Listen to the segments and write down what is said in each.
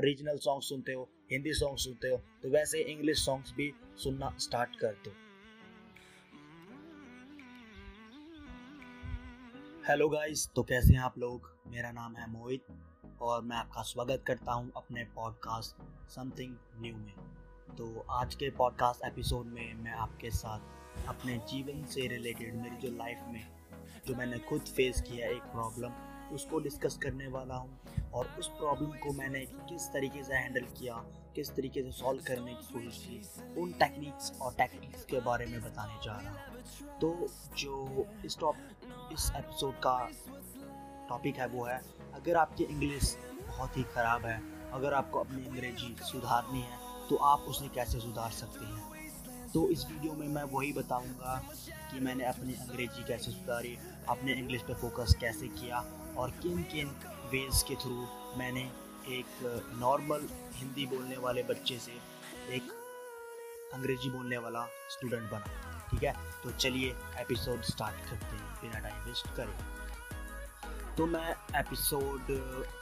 Regional song सुनते हो, Hindi song सुनते हो तो वैसे इंग्लिश सॉन्ग्स भी सुनना स्टार्ट कर दो। हेलो गाइस तो कैसे हैं आप लोग? मेरा नाम है मोहित और मैं आपका स्वागत करता हूँ अपने पॉडकास्ट समथिंग न्यू में। तो आज के पॉडकास्ट एपिसोड में मैं आपके साथ अपने जीवन से रिलेटेड मेरी जो लाइफ में, जो मैंने खुद फेस किया एक प्रॉब्लम उसको डिस्कस करने वाला हूँ और उस प्रॉब्लम को मैंने किस तरीके से हैंडल किया, किस तरीके से सॉल्व करने की कोशिश की, उन टेक्निक्स और टेक्निक्स के बारे में बताने जा रहा हूँ। तो जो इस टॉप इस एपिसोड का टॉपिक है वो है, अगर आपकी इंग्लिश बहुत ही ख़राब है, अगर आपको अपनी अंग्रेज़ी सुधारनी है तो आप उसे कैसे सुधार सकते हैं? तो इस वीडियो में मैं वही बताऊँगा कि मैंने अपनी अंग्रेज़ी कैसे सुधारी, अपने इंग्लिश पे फोकस कैसे किया और किन किन वेज के थ्रू मैंने एक नॉर्मल हिंदी बोलने वाले बच्चे से एक अंग्रेज़ी बोलने वाला स्टूडेंट बना, ठीक है? तो चलिए एपिसोड स्टार्ट करते हैं, बिना टाइम वेस्ट करें। तो मैं एपिसोड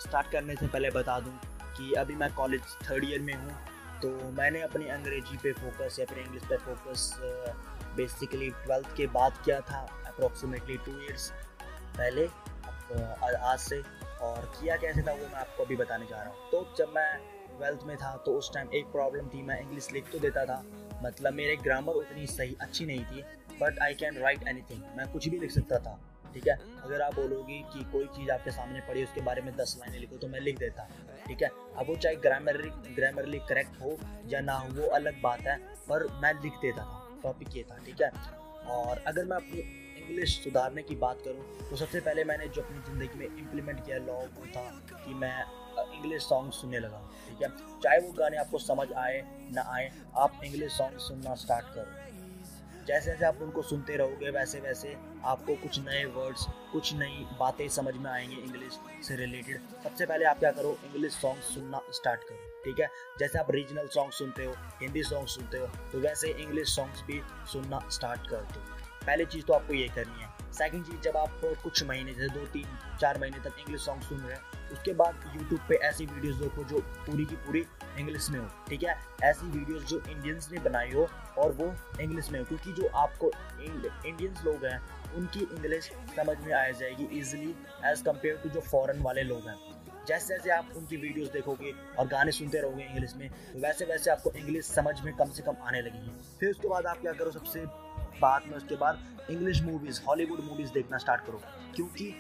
स्टार्ट करने से पहले बता दूँ कि अभी मैं कॉलेज थर्ड ईयर में हूँ तो मैंने अपनी अंग्रेज़ी पे फोकस या फिर इंग्लिश पे फोकस बेसिकली ट्वेल्थ के बाद किया था अप्रोक्सीमेटली टू ईयर्स पहले आज से। और किया कैसे था वो मैं आपको अभी बताने जा रहा हूँ। तो जब मैं ट्वेल्थ में था तो उस टाइम एक प्रॉब्लम थी, मैं इंग्लिश लिख तो देता था। मतलब मेरे ग्रामर उतनी सही अच्छी नहीं थी but I can write any मैं कुछ भी लिख सकता था। ठीक है? अगर आप बोलोगे कि कोई चीज़ आपके सामने पड़ी उसके बारे में दस लाइनें लिखो तो मैं लिख देता हूँ ठीक है? अब वो चाहे ग्रामरली ग्रामरली करेक्ट हो या ना हो, वो अलग बात है, पर मैं लिख देता था टॉपिक ये था, ठीक है? और अगर मैं अपनी इंग्लिश सुधारने की बात करूँ तो सबसे पहले मैंने जो अपनी ज़िंदगी में इम्प्लीमेंट किया लॉ वो था कि मैं इंग्लिश सॉन्ग सुनने लगा, ठीक है? चाहे वो गाने आपको समझ आए, ना आए, आप इंग्लिश सॉन्ग सुनना स्टार्ट करो। जैसे जैसे आप उनको सुनते रहोगे, वैसे वैसे आपको कुछ नए वर्ड्स कुछ नई बातें समझ में आएँगी इंग्लिश से रिलेटेड सबसे पहले आप क्या करो इंग्लिश सॉन्ग सुनना स्टार्ट करो, ठीक है? जैसे आप रीजनल सॉन्ग सुनते हो हिंदी सॉन्ग सुनते हो तो वैसे इंग्लिश सॉन्ग्स भी सुनना स्टार्ट कर दो। पहली चीज़ तो आपको ये करनी है सेकंड चीज़, जब आप कुछ महीने, जैसे दो, तीन, चार महीने तक इंग्लिश सॉन्ग सुन रहे हैं, उसके बाद यूट्यूब पे ऐसी वीडियोस देखो जो पूरी की पूरी इंग्लिश में हो, ठीक है? ऐसी वीडियोस जो इंडियंस ने बनाई हो और वो इंग्लिश में हो, क्योंकि जो आपको इंडियंस लोग हैं, उनकी इंग्लिश समझ में आ जाएगी ईजिली एज कंपेयर टू जो फॉरन वाले लोग हैं। जैसे जैसे आप उनकी वीडियोस देखोगे और गाने सुनते रहोगे इंग्लिश में, वैसे वैसे आपको इंग्लिश समझ में कम से कम आने लगेगी। फिर उसके बाद आप क्या करो, सबसे बाद में उसके बाद इंग्लिश मूवीज़ हॉलीवुड मूवीज़ देखना स्टार्ट करो। क्योंकि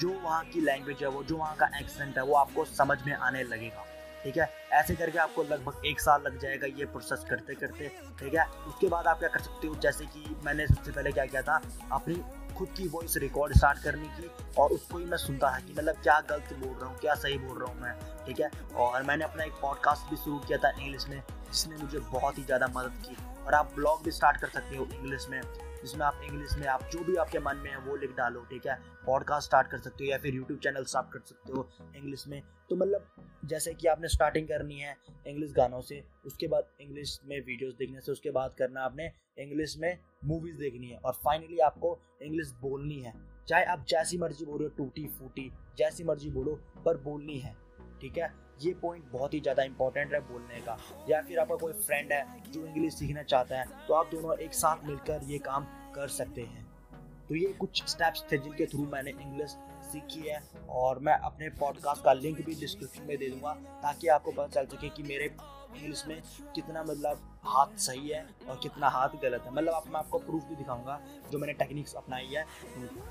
जो वहाँ की लैंग्वेज है, वो जो वहाँ का एक्सेंट है, वो आपको समझ में आने लगेगा। ठीक है? ऐसे करके आपको लगभग एक साल लग जाएगा ये प्रोसेस करते करते ठीक है? उसके बाद आप क्या कर सकते हो? जैसे कि मैंने सबसे पहले क्या किया था? अपनी खुद की वॉइस रिकॉर्ड स्टार्ट करने की और उसको ही मैं सुनता है कि मतलब क्या गलत बोल रहा हूँ, क्या सही बोल रहा हूँ मैं। ठीक है? और मैंने अपना एक पॉडकास्ट भी शुरू किया था इंग्लिश में, जिसने मुझे बहुत ही ज़्यादा मदद की। और आप ब्लॉग भी स्टार्ट कर सकते हो इंग्लिश में, जिसमें आप इंग्लिश में आप जो भी आपके मन में है वो लिख डालो, ठीक है? पॉडकास्ट स्टार्ट कर सकते हो या फिर यूट्यूब चैनल स्टार्ट कर सकते हो इंग्लिश में। तो मतलब जैसे कि आपने स्टार्टिंग करनी है इंग्लिश गानों से, उसके बाद इंग्लिश में वीडियोस देखने से, उसके बाद करना आपने इंग्लिश में मूवीज़ देखनी है और फाइनली आपको इंग्लिश बोलनी है। चाहे आप जैसी मर्ज़ी बोलो टूटी फूटी, जैसी मर्ज़ी बोलो, पर बोलनी है, ठीक है? ये पॉइंट बहुत ही ज़्यादा इंपॉर्टेंट है बोलने का। या फिर आपका कोई फ्रेंड है जो इंग्लिश सीखना चाहता है तो आप दोनों एक साथ मिलकर ये काम कर सकते हैं। तो ये कुछ स्टेप्स थे जिनके थ्रू मैंने इंग्लिश सीखी है और मैं अपने पॉडकास्ट का लिंक भी डिस्क्रिप्शन में दे दूँगा ताकि आपको पता चल सके कि मेरे इंग्लिश में कितना मतलब हाथ सही है और कितना हाथ गलत है। मतलब आप मैं आपको प्रूफ भी दिखाऊँगा जो मैंने टेक्निक्स अपनाई है।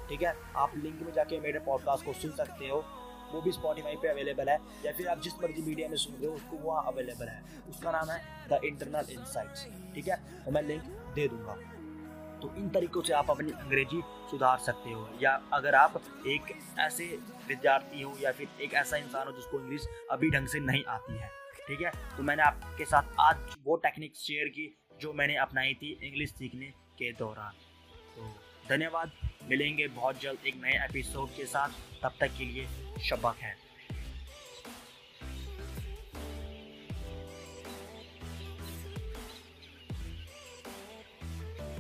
ठीक है? आप लिंक में जाके मेरे पॉडकास्ट को सुन सकते हो। वो भी स्पॉटीफाई पे अवेलेबल है, या फिर आप जिस मर्ज़ी मीडिया में सुन रहे हो, उसको वहाँ अवेलेबल है। उसका नाम है द इंटरनल इनसाइट्स ठीक है? तो मैं लिंक दे दूँगा। तो इन तरीकों से आप अपनी अंग्रेज़ी सुधार सकते हो, या अगर आप एक ऐसे विद्यार्थी हो, या फिर एक ऐसा इंसान हो जिसको इंग्लिश अभी ढंग से नहीं आती है, ठीक है? तो मैंने आपके साथ आज वो टेक्निक शेयर की, जो मैंने अपनाई थी इंग्लिश सीखने के दौरान। तो धन्यवाद। मिलेंगे बहुत जल्द एक नए एपिसोड के साथ। तब तक के लिए शबक है